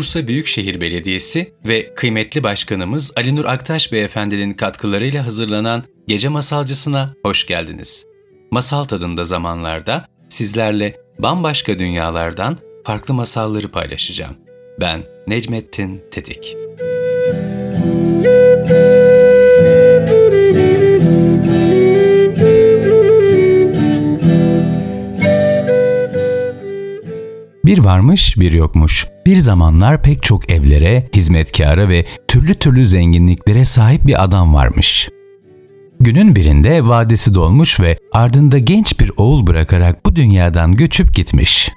Bursa Büyükşehir Belediyesi ve kıymetli başkanımız Ali Nur Aktaş Beyefendinin katkılarıyla hazırlanan Gece Masalcısına hoş geldiniz. Masal tadında zamanlarda sizlerle bambaşka dünyalardan farklı masalları paylaşacağım. Ben Necmettin Tetik. Bir varmış bir yokmuş. Bir zamanlar pek çok evlere, hizmetkara ve türlü türlü zenginliklere sahip bir adam varmış. Günün birinde vadesi dolmuş ve ardında genç bir oğul bırakarak bu dünyadan göçüp gitmiş.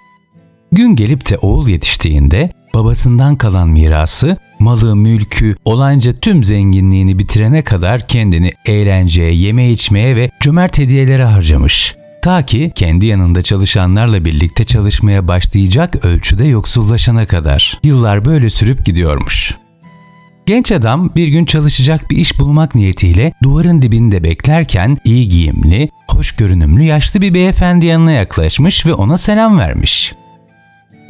Gün gelip de oğul yetiştiğinde babasından kalan mirası, malı, mülkü, olanca tüm zenginliğini bitirene kadar kendini eğlenceye, yeme içmeye ve cömert hediyelere harcamış. Ta ki kendi yanında çalışanlarla birlikte çalışmaya başlayacak ölçüde yoksullaşana kadar. Yıllar böyle sürüp gidiyormuş. Genç adam bir gün çalışacak bir iş bulmak niyetiyle duvarın dibinde beklerken iyi giyimli, hoş görünümlü yaşlı bir beyefendi yanına yaklaşmış ve ona selam vermiş.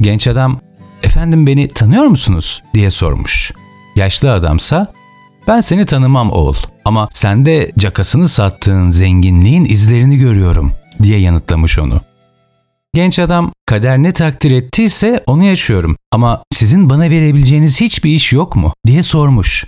Genç adam, "Efendim beni tanıyor musunuz?" diye sormuş. Yaşlı adamsa, "Ben seni tanımam oğul ama sende cakasını sattığın zenginliğin izlerini görüyorum." Diye yanıtlamış onu. Genç adam kader ne takdir ettiyse onu yaşıyorum ama sizin bana verebileceğiniz hiçbir iş yok mu diye sormuş.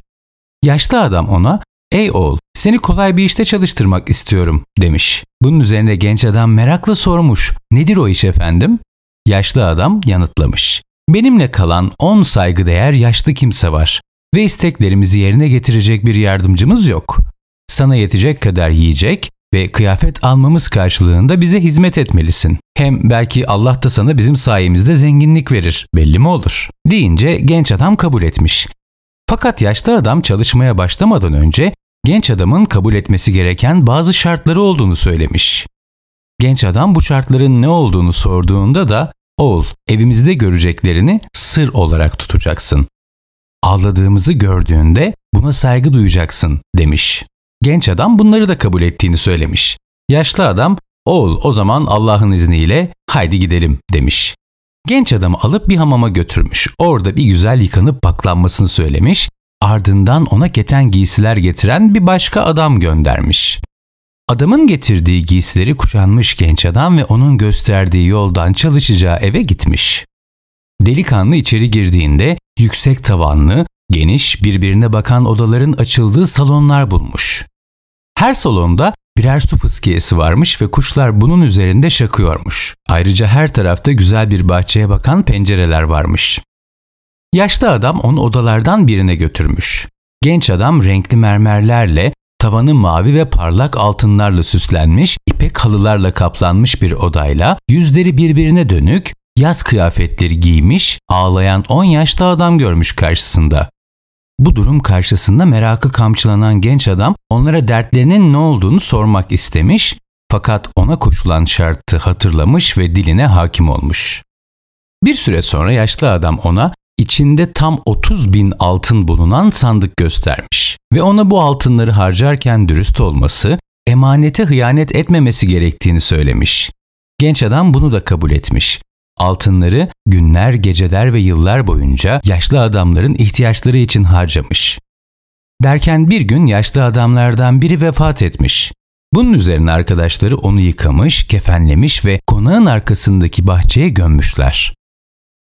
Yaşlı adam ona ey oğul seni kolay bir işte çalıştırmak istiyorum demiş. Bunun üzerine genç adam merakla sormuş nedir o iş efendim? Yaşlı adam yanıtlamış. Benimle kalan 10 saygıdeğer yaşlı kimse var ve isteklerimizi yerine getirecek bir yardımcımız yok. Sana yetecek kadar yiyecek, ve kıyafet almamız karşılığında bize hizmet etmelisin. Hem belki Allah da sana bizim sayemizde zenginlik verir. Belli mi olur? Deyince genç adam kabul etmiş. Fakat yaşlı adam çalışmaya başlamadan önce genç adamın kabul etmesi gereken bazı şartları olduğunu söylemiş. Genç adam bu şartların ne olduğunu sorduğunda da oğul evimizde göreceklerini sır olarak tutacaksın. Ağladığımızı gördüğünde buna saygı duyacaksın demiş. Genç adam bunları da kabul ettiğini söylemiş. Yaşlı adam, oğul o zaman Allah'ın izniyle haydi gidelim demiş. Genç adamı alıp bir hamama götürmüş. Orada bir güzel yıkanıp paklanmasını söylemiş. Ardından ona keten giysiler getiren bir başka adam göndermiş. Adamın getirdiği giysileri kuşanmış genç adam ve onun gösterdiği yoldan çalışacağı eve gitmiş. Delikanlı içeri girdiğinde yüksek tavanlı, geniş, birbirine bakan odaların açıldığı salonlar bulmuş. Her salonda birer su fıskiyesi varmış ve kuşlar bunun üzerinde şakıyormuş. Ayrıca her tarafta güzel bir bahçeye bakan pencereler varmış. Yaşlı adam onu odalardan birine götürmüş. Genç adam renkli mermerlerle, tavanı mavi ve parlak altınlarla süslenmiş, ipek halılarla kaplanmış bir odayla, yüzleri birbirine dönük, yaz kıyafetleri giymiş, ağlayan 10 yaşlı adam görmüş karşısında. Bu durum karşısında merakı kamçılanan genç adam onlara dertlerinin ne olduğunu sormak istemiş fakat ona koşulan şartı hatırlamış ve diline hakim olmuş. Bir süre sonra yaşlı adam ona içinde tam 30 bin altın bulunan sandık göstermiş ve ona bu altınları harcarken dürüst olması, emanete hıyanet etmemesi gerektiğini söylemiş. Genç adam bunu da kabul etmiş altınları günler, geceler ve yıllar boyunca yaşlı adamların ihtiyaçları için harcamış. Derken bir gün yaşlı adamlardan biri vefat etmiş. Bunun üzerine arkadaşları onu yıkamış, kefenlemiş ve konağın arkasındaki bahçeye gömmüşler.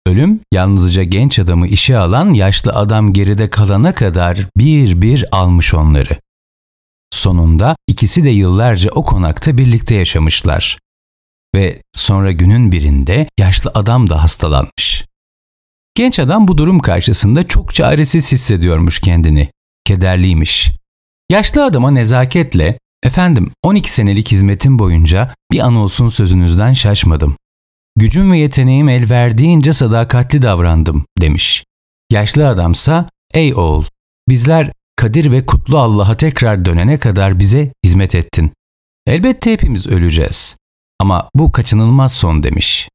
Ölüm yalnızca genç adamı işe alan yaşlı adam geride kalana kadar bir bir almış onları. Sonunda ikisi de yıllarca o konakta birlikte yaşamışlar ve sonra günün birinde yaşlı adam da hastalanmış. Genç adam bu durum karşısında çok çaresiz hissediyormuş kendini. Kederliymiş. Yaşlı adama nezaketle, efendim 12 senelik hizmetim boyunca bir an olsun sözünüzden şaşmadım. Gücüm ve yeteneğim el verdiğince sadakatli davrandım demiş. Yaşlı adamsa, ey oğul, bizler Kadir ve Kutlu Allah'a tekrar dönene kadar bize hizmet ettin. Elbette hepimiz öleceğiz. Ama bu kaçınılmaz son demiş.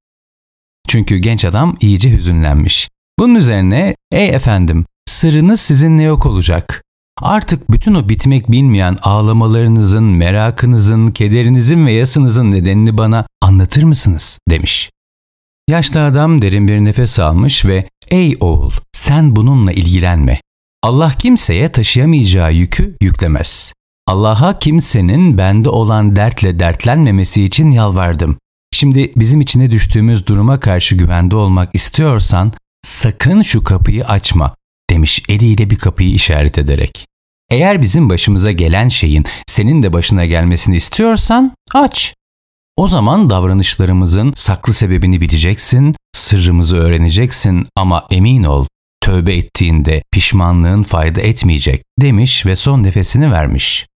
Çünkü genç adam iyice hüzünlenmiş. Bunun üzerine ey efendim sırrınız sizinle yok olacak. Artık bütün o bitmek bilmeyen ağlamalarınızın, merakınızın, kederinizin ve yasınızın nedenini bana anlatır mısınız? demiş. Yaşlı adam derin bir nefes almış ve ''Ey oğul, sen bununla ilgilenme. Allah kimseye taşıyamayacağı yükü yüklemez. Allah'a kimsenin bende olan dertle dertlenmemesi için yalvardım. Şimdi bizim içine düştüğümüz duruma karşı güvende olmak istiyorsan sakın şu kapıyı açma demiş eliyle bir kapıyı işaret ederek. Eğer bizim başımıza gelen şeyin senin de başına gelmesini istiyorsan aç. O zaman davranışlarımızın saklı sebebini bileceksin, sırrımızı öğreneceksin ama emin ol tövbe ettiğinde pişmanlığın fayda etmeyecek demiş ve son nefesini vermiş.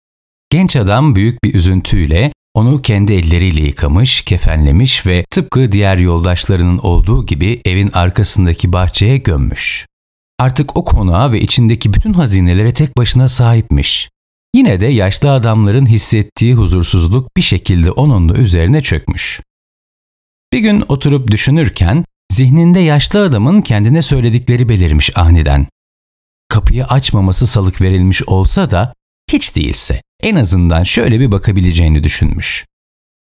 Genç adam büyük bir üzüntüyle onu kendi elleriyle yıkamış, kefenlemiş ve tıpkı diğer yoldaşlarının olduğu gibi evin arkasındaki bahçeye gömmüş. Artık o konağa ve içindeki bütün hazinelere tek başına sahipmiş. Yine de yaşlı adamların hissettiği huzursuzluk bir şekilde onun da üzerine çökmüş. Bir gün oturup düşünürken zihninde yaşlı adamın kendine söyledikleri belirmiş aniden. Kapıyı açmaması salık verilmiş olsa da hiç değilse en azından şöyle bir bakabileceğini düşünmüş.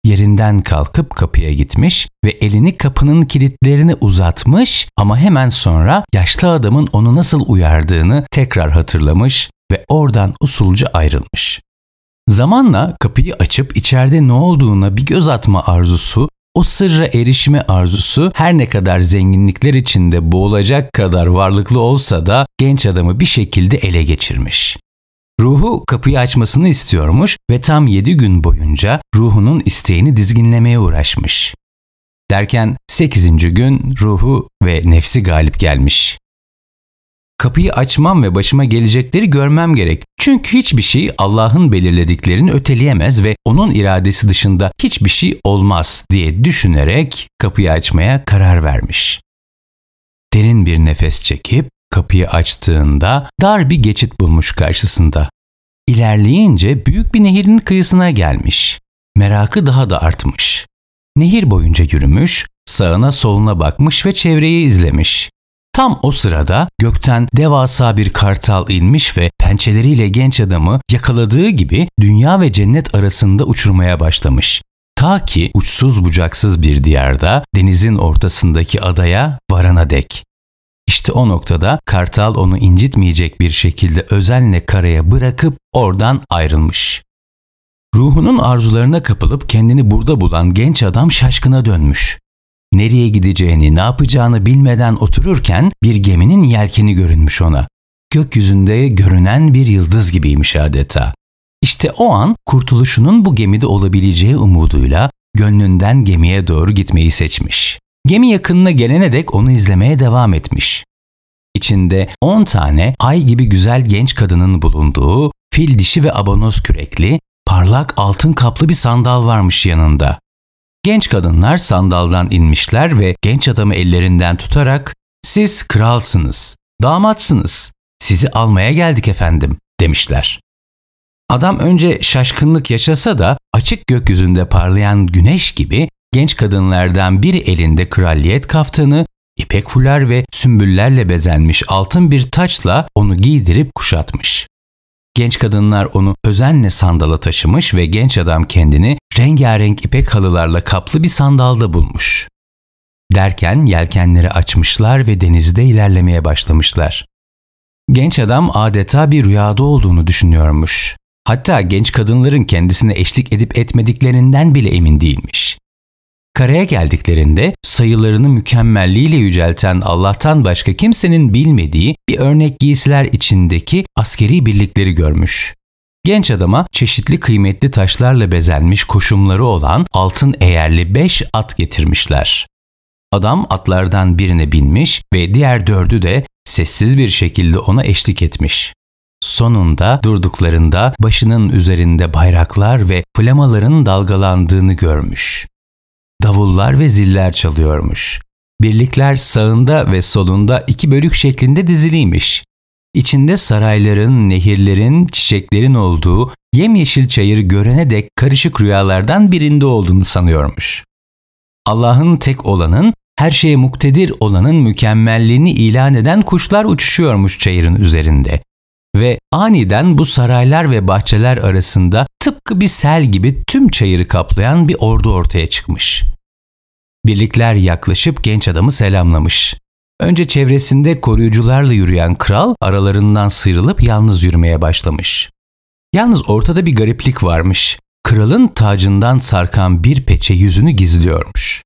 Yerinden kalkıp kapıya gitmiş ve elini kapının kilitlerini uzatmış ama hemen sonra yaşlı adamın onu nasıl uyardığını tekrar hatırlamış ve oradan usulca ayrılmış. Zamanla kapıyı açıp içeride ne olduğuna bir göz atma arzusu, o sırra erişme arzusu her ne kadar zenginlikler içinde boğulacak kadar varlıklı olsa da genç adamı bir şekilde ele geçirmiş. Ruhu kapıyı açmasını istiyormuş ve tam yedi gün boyunca ruhunun isteğini dizginlemeye uğraşmış. Derken sekizinci gün ruhu ve nefsi galip gelmiş. Kapıyı açmam ve başıma gelecekleri görmem gerek. Çünkü hiçbir şey Allah'ın belirlediklerini öteleyemez ve onun iradesi dışında hiçbir şey olmaz diye düşünerek kapıyı açmaya karar vermiş. Derin bir nefes çekip kapıyı açtığında dar bir geçit bulmuş karşısında. İlerleyince büyük bir nehirin kıyısına gelmiş. Merakı daha da artmış. Nehir boyunca yürümüş, sağına soluna bakmış ve çevreyi izlemiş. Tam o sırada gökten devasa bir kartal inmiş ve pençeleriyle genç adamı yakaladığı gibi dünya ve cennet arasında uçurmaya başlamış. Ta ki uçsuz bucaksız bir diyarda denizin ortasındaki adaya varana dek. İşte o noktada kartal onu incitmeyecek bir şekilde özenle karaya bırakıp oradan ayrılmış. Ruhunun arzularına kapılıp kendini burada bulan genç adam şaşkına dönmüş. Nereye gideceğini, ne yapacağını bilmeden otururken bir geminin yelkeni görünmüş ona. Gökyüzünde görünen bir yıldız gibiymiş adeta. İşte o an kurtuluşunun bu gemide olabileceği umuduyla gönlünden gemiye doğru gitmeyi seçmiş. Gemi yakınına gelene dek onu izlemeye devam etmiş. İçinde 10 tane ay gibi güzel genç kadının bulunduğu fil dişi ve abonoz kürekli, parlak altın kaplı bir sandal varmış yanında. Genç kadınlar sandaldan inmişler ve genç adamı ellerinden tutarak "Siz kralsınız, damatsınız. Sizi almaya geldik efendim." demişler. Adam önce şaşkınlık yaşasa da açık gökyüzünde parlayan güneş gibi genç kadınlardan biri elinde kraliyet kaftanı, ipek fular ve sümbüllerle bezenmiş altın bir taçla onu giydirip kuşatmış. Genç kadınlar onu özenle sandala taşımış ve genç adam kendini rengarenk ipek halılarla kaplı bir sandalda bulmuş. Derken yelkenleri açmışlar ve denizde ilerlemeye başlamışlar. Genç adam adeta bir rüyada olduğunu düşünüyormuş. Hatta genç kadınların kendisine eşlik edip etmediklerinden bile emin değilmiş. Karaya geldiklerinde sayılarını mükemmelliğiyle yücelten Allah'tan başka kimsenin bilmediği bir örnek giysiler içindeki askeri birlikleri görmüş. Genç adama çeşitli kıymetli taşlarla bezenmiş koşumları olan altın eğerli beş at getirmişler. Adam atlardan birine binmiş ve diğer dördü de sessiz bir şekilde ona eşlik etmiş. Sonunda durduklarında başının üzerinde bayraklar ve flamaların dalgalandığını görmüş davullar ve ziller çalıyormuş. Birlikler sağında ve solunda iki bölük şeklinde diziliymiş. İçinde sarayların, nehirlerin, çiçeklerin olduğu yemyeşil çayır görene dek karışık rüyalardan birinde olduğunu sanıyormuş. Allah'ın tek olanın, her şeye muktedir olanın mükemmelliğini ilan eden kuşlar uçuşuyormuş çayırın üzerinde. Ve aniden bu saraylar ve bahçeler arasında tıpkı bir sel gibi tüm çayırı kaplayan bir ordu ortaya çıkmış. birlikler yaklaşıp genç adamı selamlamış. Önce çevresinde koruyucularla yürüyen kral aralarından sıyrılıp yalnız yürümeye başlamış. Yalnız ortada bir gariplik varmış. Kralın tacından sarkan bir peçe yüzünü gizliyormuş.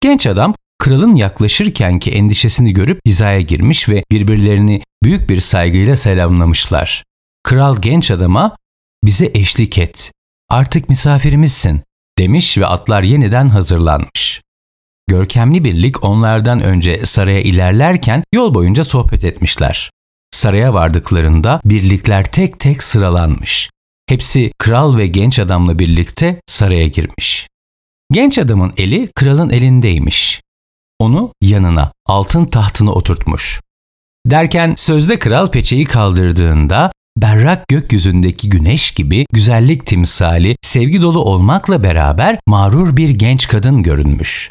Genç adam kralın yaklaşırkenki endişesini görüp hizaya girmiş ve birbirlerini büyük bir saygıyla selamlamışlar. Kral genç adama bize eşlik et, artık misafirimizsin demiş ve atlar yeniden hazırlanmış. Görkemli birlik onlardan önce saraya ilerlerken yol boyunca sohbet etmişler. Saraya vardıklarında birlikler tek tek sıralanmış. Hepsi kral ve genç adamla birlikte saraya girmiş. Genç adamın eli kralın elindeymiş. Onu yanına, altın tahtına oturtmuş. Derken sözde kral peçeyi kaldırdığında berrak gökyüzündeki güneş gibi güzellik timsali sevgi dolu olmakla beraber mağrur bir genç kadın görünmüş.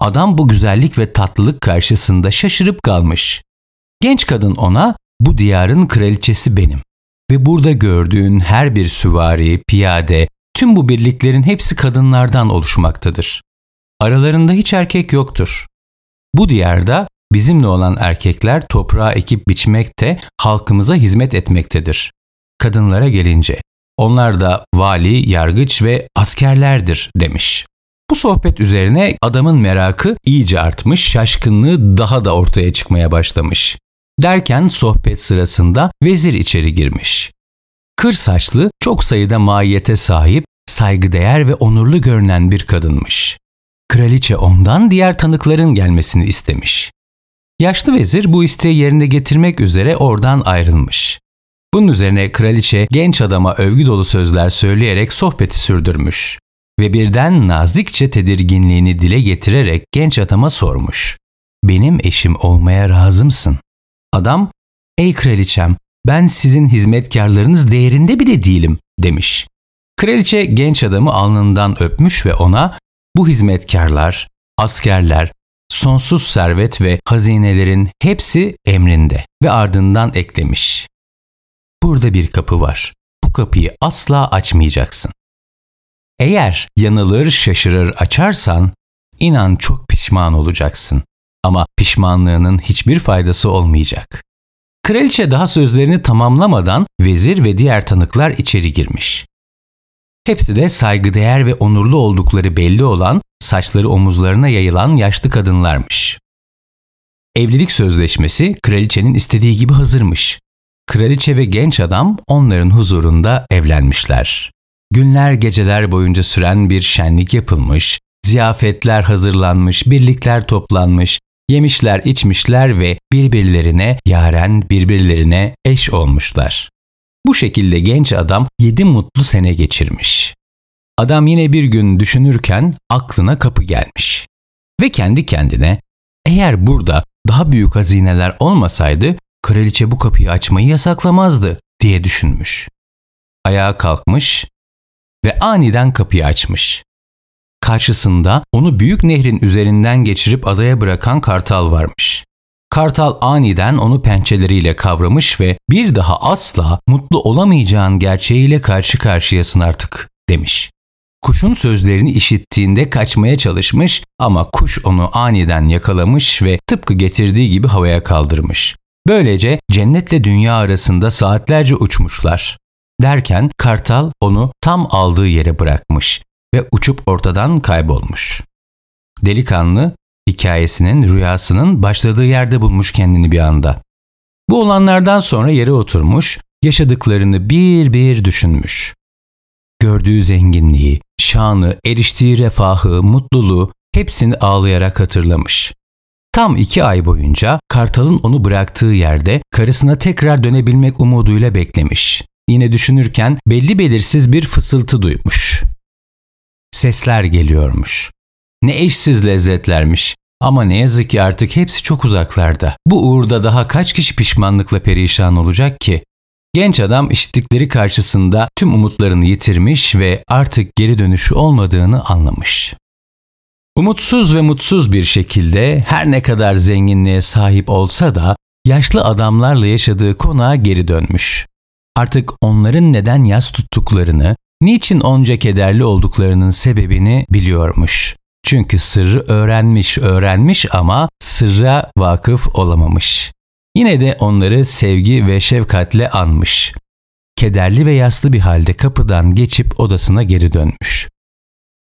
Adam bu güzellik ve tatlılık karşısında şaşırıp kalmış. Genç kadın ona bu diyarın kraliçesi benim ve burada gördüğün her bir süvari, piyade, tüm bu birliklerin hepsi kadınlardan oluşmaktadır. Aralarında hiç erkek yoktur. Bu diyarda bizimle olan erkekler toprağa ekip biçmekte, halkımıza hizmet etmektedir. Kadınlara gelince, onlar da vali, yargıç ve askerlerdir demiş. Bu sohbet üzerine adamın merakı iyice artmış, şaşkınlığı daha da ortaya çıkmaya başlamış. Derken sohbet sırasında vezir içeri girmiş. Kır saçlı, çok sayıda mahiyete sahip, saygıdeğer ve onurlu görünen bir kadınmış. Kraliçe ondan diğer tanıkların gelmesini istemiş. Yaşlı vezir bu isteği yerine getirmek üzere oradan ayrılmış. Bunun üzerine kraliçe genç adama övgü dolu sözler söyleyerek sohbeti sürdürmüş ve birden nazikçe tedirginliğini dile getirerek genç adama sormuş. Benim eşim olmaya razı mısın? Adam, ey kraliçem ben sizin hizmetkarlarınız değerinde bile değilim demiş. Kraliçe genç adamı alnından öpmüş ve ona bu hizmetkarlar, askerler, sonsuz servet ve hazinelerin hepsi emrinde ve ardından eklemiş. Burada bir kapı var. Bu kapıyı asla açmayacaksın. Eğer yanılır, şaşırır açarsan inan çok pişman olacaksın. Ama pişmanlığının hiçbir faydası olmayacak. Kraliçe daha sözlerini tamamlamadan vezir ve diğer tanıklar içeri girmiş. Hepsi de saygıdeğer ve onurlu oldukları belli olan, saçları omuzlarına yayılan yaşlı kadınlarmış. Evlilik sözleşmesi kraliçenin istediği gibi hazırmış. Kraliçe ve genç adam onların huzurunda evlenmişler. Günler geceler boyunca süren bir şenlik yapılmış, ziyafetler hazırlanmış, birlikler toplanmış, yemişler içmişler ve birbirlerine yaren birbirlerine eş olmuşlar. Bu şekilde genç adam yedi mutlu sene geçirmiş. Adam yine bir gün düşünürken aklına kapı gelmiş. Ve kendi kendine eğer burada daha büyük hazineler olmasaydı kraliçe bu kapıyı açmayı yasaklamazdı diye düşünmüş. Ayağa kalkmış ve aniden kapıyı açmış. Karşısında onu büyük nehrin üzerinden geçirip adaya bırakan kartal varmış. Kartal aniden onu pençeleriyle kavramış ve bir daha asla mutlu olamayacağın gerçeğiyle karşı karşıyasın artık demiş. Kuşun sözlerini işittiğinde kaçmaya çalışmış ama kuş onu aniden yakalamış ve tıpkı getirdiği gibi havaya kaldırmış. Böylece cennetle dünya arasında saatlerce uçmuşlar. Derken kartal onu tam aldığı yere bırakmış ve uçup ortadan kaybolmuş. Delikanlı hikayesinin rüyasının başladığı yerde bulmuş kendini bir anda. Bu olanlardan sonra yere oturmuş, yaşadıklarını bir bir düşünmüş. Gördüğü zenginliği, şanı, eriştiği refahı, mutluluğu hepsini ağlayarak hatırlamış. Tam iki ay boyunca Kartal'ın onu bıraktığı yerde karısına tekrar dönebilmek umuduyla beklemiş. Yine düşünürken belli belirsiz bir fısıltı duymuş. Sesler geliyormuş. Ne eşsiz lezzetlermiş. Ama ne yazık ki artık hepsi çok uzaklarda. Bu uğurda daha kaç kişi pişmanlıkla perişan olacak ki? Genç adam işittikleri karşısında tüm umutlarını yitirmiş ve artık geri dönüşü olmadığını anlamış. Umutsuz ve mutsuz bir şekilde her ne kadar zenginliğe sahip olsa da yaşlı adamlarla yaşadığı konağa geri dönmüş. Artık onların neden yas tuttuklarını, niçin onca kederli olduklarının sebebini biliyormuş. Çünkü sırrı öğrenmiş, öğrenmiş ama sırra vakıf olamamış. Yine de onları sevgi ve şefkatle anmış. Kederli ve yaslı bir halde kapıdan geçip odasına geri dönmüş.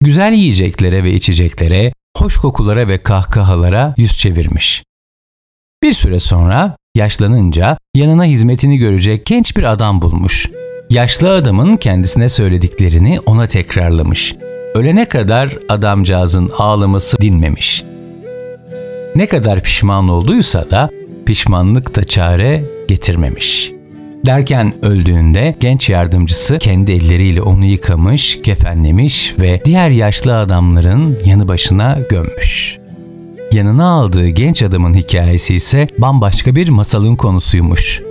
Güzel yiyeceklere ve içeceklere, hoş kokulara ve kahkahalara yüz çevirmiş. Bir süre sonra yaşlanınca yanına hizmetini görecek genç bir adam bulmuş. Yaşlı adamın kendisine söylediklerini ona tekrarlamış. Ölene kadar adamcağızın ağlaması dinmemiş. Ne kadar pişman olduysa da pişmanlık da çare getirmemiş. Derken öldüğünde genç yardımcısı kendi elleriyle onu yıkamış, kefenlemiş ve diğer yaşlı adamların yanı başına gömmüş. Yanına aldığı genç adamın hikayesi ise bambaşka bir masalın konusuymuş.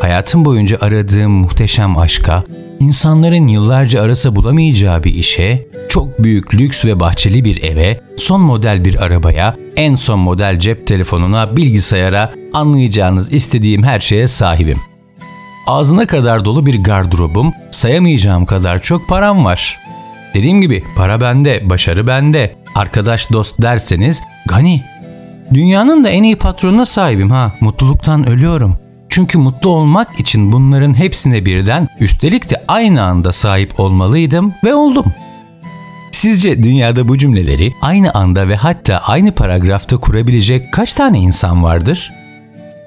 Hayatım boyunca aradığım muhteşem aşka, insanların yıllarca arasa bulamayacağı bir işe, çok büyük lüks ve bahçeli bir eve, son model bir arabaya, en son model cep telefonuna, bilgisayara, anlayacağınız istediğim her şeye sahibim. Ağzına kadar dolu bir gardırobum, sayamayacağım kadar çok param var. Dediğim gibi para bende, başarı bende. Arkadaş dost derseniz gani. Dünyanın da en iyi patronuna sahibim ha. Mutluluktan ölüyorum. Çünkü mutlu olmak için bunların hepsine birden üstelik de aynı anda sahip olmalıydım ve oldum. Sizce dünyada bu cümleleri aynı anda ve hatta aynı paragrafta kurabilecek kaç tane insan vardır?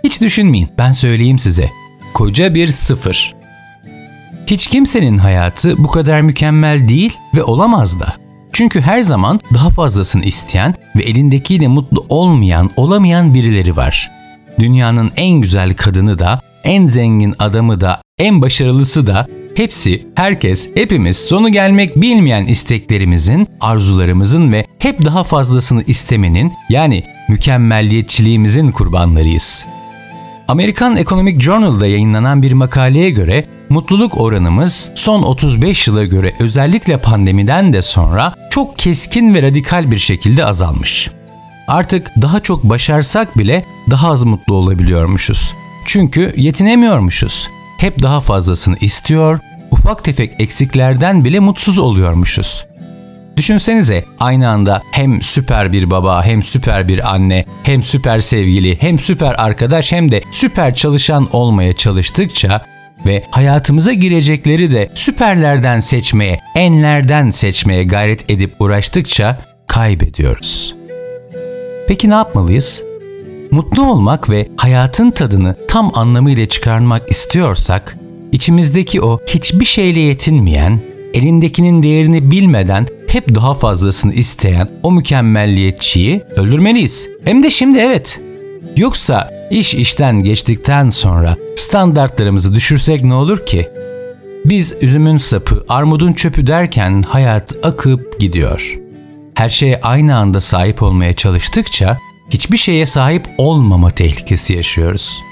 Hiç düşünmeyin, ben söyleyeyim size. Koca bir sıfır. Hiç kimsenin hayatı bu kadar mükemmel değil ve olamaz da. Çünkü her zaman daha fazlasını isteyen ve elindekiyle mutlu olmayan, olamayan birileri var. Dünyanın en güzel kadını da, en zengin adamı da, en başarılısı da hepsi, herkes, hepimiz sonu gelmek bilmeyen isteklerimizin, arzularımızın ve hep daha fazlasını istemenin yani mükemmelliyetçiliğimizin kurbanlarıyız. Amerikan Economic Journal'da yayınlanan bir makaleye göre mutluluk oranımız son 35 yıla göre özellikle pandemiden de sonra çok keskin ve radikal bir şekilde azalmış. Artık daha çok başarsak bile daha az mutlu olabiliyormuşuz. Çünkü yetinemiyormuşuz. Hep daha fazlasını istiyor, ufak tefek eksiklerden bile mutsuz oluyormuşuz. Düşünsenize aynı anda hem süper bir baba, hem süper bir anne, hem süper sevgili, hem süper arkadaş hem de süper çalışan olmaya çalıştıkça ve hayatımıza girecekleri de süperlerden seçmeye, enlerden seçmeye gayret edip uğraştıkça kaybediyoruz. Peki ne yapmalıyız? Mutlu olmak ve hayatın tadını tam anlamıyla çıkarmak istiyorsak, içimizdeki o hiçbir şeyle yetinmeyen, elindekinin değerini bilmeden hep daha fazlasını isteyen o mükemmelliyetçiyi öldürmeliyiz. Hem de şimdi evet. Yoksa iş işten geçtikten sonra standartlarımızı düşürsek ne olur ki? Biz üzümün sapı, armudun çöpü derken hayat akıp gidiyor. Her şeye aynı anda sahip olmaya çalıştıkça hiçbir şeye sahip olmama tehlikesi yaşıyoruz.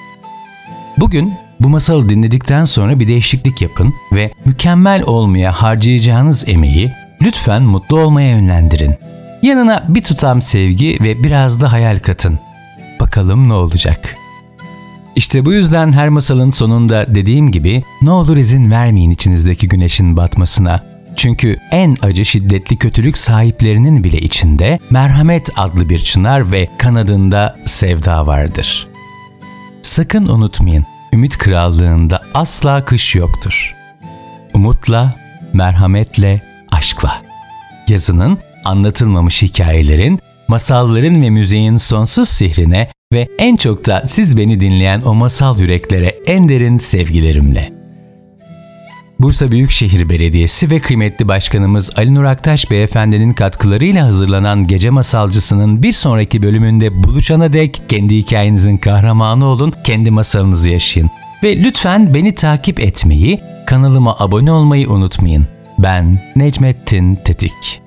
Bugün bu masalı dinledikten sonra bir değişiklik yapın ve mükemmel olmaya harcayacağınız emeği lütfen mutlu olmaya yönlendirin. Yanına bir tutam sevgi ve biraz da hayal katın. Bakalım ne olacak? İşte bu yüzden her masalın sonunda dediğim gibi ne olur izin vermeyin içinizdeki güneşin batmasına. Çünkü en acı şiddetli kötülük sahiplerinin bile içinde merhamet adlı bir çınar ve kanadında sevda vardır. Sakın unutmayın, Ümit Krallığında asla kış yoktur. Umutla, merhametle, aşkla. Yazının, anlatılmamış hikayelerin, masalların ve müziğin sonsuz sihrine ve en çok da siz beni dinleyen o masal yüreklere en derin sevgilerimle. Bursa Büyükşehir Belediyesi ve kıymetli başkanımız Ali Nur Aktaş Beyefendinin katkılarıyla hazırlanan Gece Masalcısı'nın bir sonraki bölümünde buluşana dek kendi hikayenizin kahramanı olun, kendi masalınızı yaşayın. Ve lütfen beni takip etmeyi, kanalıma abone olmayı unutmayın. Ben Necmettin Tetik.